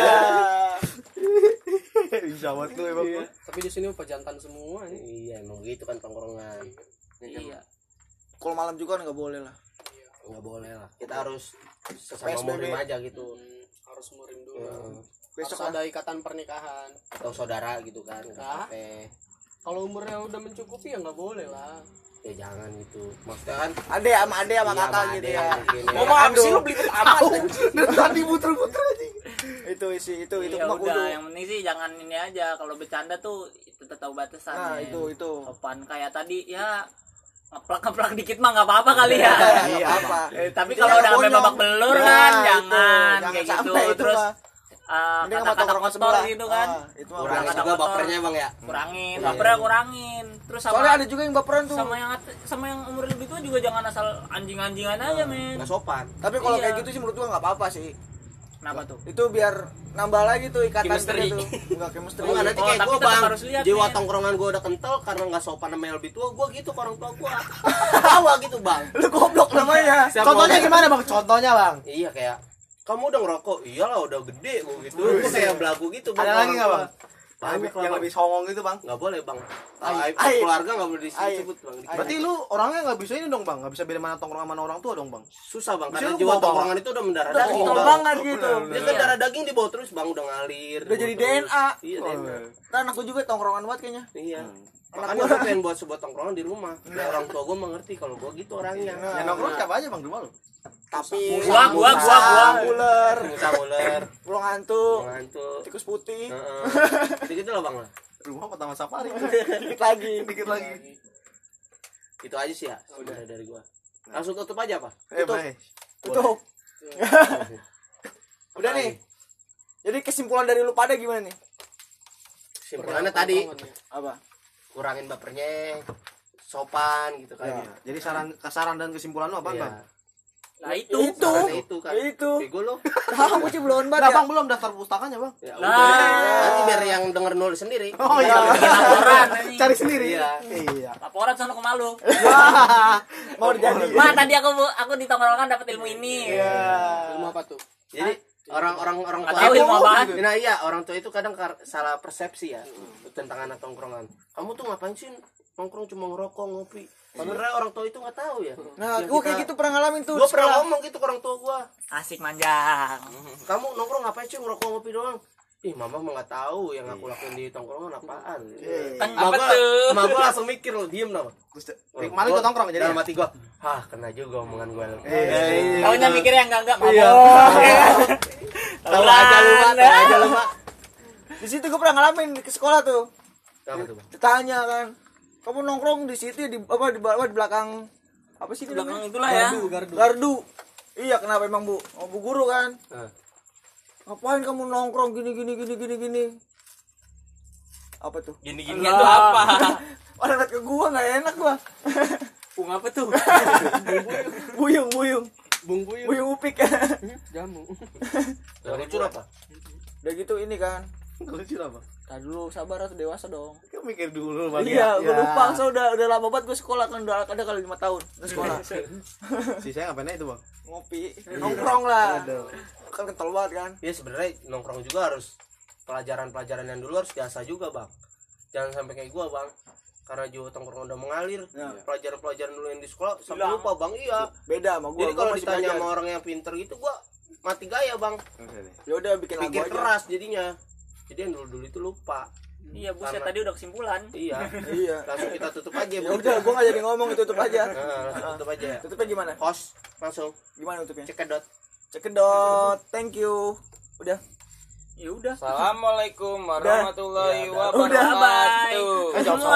Bisa banget tuh emang. Tapi di sini pejantan semua nih. iya emang gitu kan tongkrongan iya Kalau malam juga nggak boleh lah. Nggak boleh lah kita harus sesama murim aja gitu Hmm, harus murim dulu. Hmm. Besok Besok ada ikatan pernikahan. atau saudara gitu kan Kalau umurnya udah mencukupi ya nggak boleh lah. ya jangan gitu maksudnya kan Ade sama ade sama iya, kakak gitu ade ya. mungkin ya. Ngomong apa sih lu belibet amat? Dari tadi muter-muter aja. Itu isi itu itu ya mah kudu. udah yang penting sih jangan ini aja kalau bercanda tuh itu tetap tahu batasan Nah, men. itu itu. sopan kayak tadi ya ngeplak ngeplak dikit mah nggak apa-apa kali ya Iya, apa. Eh, tapi kalau yang udah sampai babak belur Ya, kan itu. jangan Jangan kayak gitu terus uh, kata-kata tongkrongan kotor sebelah. gitu kan Ah, itu mah Kata juga bapernya bang ya kurangin Iya. bapernya kurangin terus sama Soalnya ada juga yang baperan tuh. sama yang sama yang umur lebih tua juga jangan asal anjing-anjingan aja men nggak sopan Tapi kalau Iya. kayak gitu sih menurut gua nggak apa-apa sih. Kenapa tuh Itu biar nambah lagi tuh ikatan Chemistry. gitu. Enggak chemistry. Enggak nanti Oh, kayak gue tetap bang jiwa men. tongkrongan gue udah kental karena nggak sopan sama yang lebih tua gue gitu ke orang tua gue bawa gitu bang Lu goblok namanya. Contohnya gimana bang? Contohnya bang. iya kayak kamu udah ngerokok iyalah udah gede gue gitu gue kayak belagu gitu bang Ada lagi nggak bang? Banyak Yang bang lebih songong gitu bang. nggak boleh bang Aib. aib Aib. keluarga nggak boleh Aib. disebut bang Berarti lu orangnya nggak bisa ini dong bang? Nggak bisa beda mana tongkrong sama orang tua dong bang? susah bang Bisa karena jiwa tongkrongan itu udah mendarah Udah daging banget gitu. dia kan darah daging dibawa terus bang udah ngalir Udah jadi DNA. iya DNA Kan aku juga tongkrongan banget kayaknya. iya makanya gue pengen buat sebuah tongkrongan di rumah biar orang tua gue mengerti kalau gue gitu orangnya Yang nongkrong siapa aja bang di rumah lu? Tapi Gua, gua, gua, gua. ular, ular pulang hantu, ngantuk tikus putih. gitu lah bang lah Rumah apa taman safari? dikit lagi. Dikit lagi. itu aja sih ya udah dari gua langsung tutup aja apa Eh Tutup. Tutup. Udah nih. Jadi kesimpulan dari lu pada gimana nih? simpulannya tadi Apa? kurangin bapernya sopan gitu kan Ya, Jadi saran saran dan kesimpulan lu apa Iya. bang? Nah itu Itu. Itu kan Itu. Bego lo Tahu sih belum Nah, banget. bang belum daftar pustakanya bang. ya, Nah. udah. nanti biar yang denger nulis sendiri Oh bikin laporan. Cari sendiri. Iya. Iya. laporan sono ke malu Mau jadi. Ma tadi aku aku di tongkrongan dapat ilmu ini Ilmu apa tuh? jadi orang-orang orang tua tahu itu ilmu apaan. nah iya orang tua itu kadang salah persepsi ya tentang anak tongkrongan kamu tuh ngapain sih nongkrong cuma ngerokok ngopi sebenarnya orang tua itu nggak tahu ya. Nah, kita- kayak gitu pernah ngalamin tuh. gua di pernah ngomong gitu ke orang tua gua. Asik manjang. Kamu nongkrong ngapain sih? Ngerokok ngopi doang. Ih mama mah nggak tahu yang aku lakuin di tongkrongan apaan. Kan Mak apa gua, tuh? mak gua langsung mikir lo diem Terus malu ikut nongkrong jadi. dalam hati gua hah kena juga omongan gua. Eh, Taunya mikir yang enggak enggak mabok. Iya. tahu aja lu tahu aja lu Di situ gua pernah ngalamin ke sekolah tuh. apa tuh? Ditanya kan, kamu nongkrong di situ di apa di, apa, di belakang apa sih di belakang namanya? itulah ya. Gardu iya kenapa emang bu? Oh, bu guru kan? Eh. ngapain kamu nongkrong gini gini gini gini gini? Apa tuh? Gini-gini itu apa? Orang ke gua nggak enak gua. Bung apa tuh? Buyung buyung. Bung buyung. Buyung upik. Jamu. Yang lucu apa? udah gitu ini kan. Lucu apa? Tadi dulu sabar atau dewasa dong Kau mikir dulu Bang. iya Ya. gua lupa so udah udah lama banget gua sekolah kan udah ada kali lima tahun udah sekolah Si saya ngapain aja itu, Bang? ngopi nongkrong lah kan kental banget kan Ya sebenarnya nongkrong juga harus pelajaran-pelajaran yang dulu harus biasa juga bang. Jangan sampai kayak gua bang. Karena juga tongkrong udah mengalir. Ya. Pelajaran-pelajaran dulu yang di sekolah sampai lupa bang. Iya. beda sama gua Jadi kalau ditanya sama orang yang pinter gitu gua mati gaya bang. ya udah bikin Pikir keras jadinya. Jadi yang dulu-dulu itu lupa. iya buset Karena- tadi udah kesimpulan Iya. iya Langsung kita tutup aja. ya Bu. udah gua nggak jadi ngomong tutup aja Nah, langsung tutup aja. tutupnya gimana Host langsung gimana tutupnya cekedot. cekedot thank you udah ya udah Assalamualaikum warahmatullahi Udah, wabarakatuh. bye jawab salam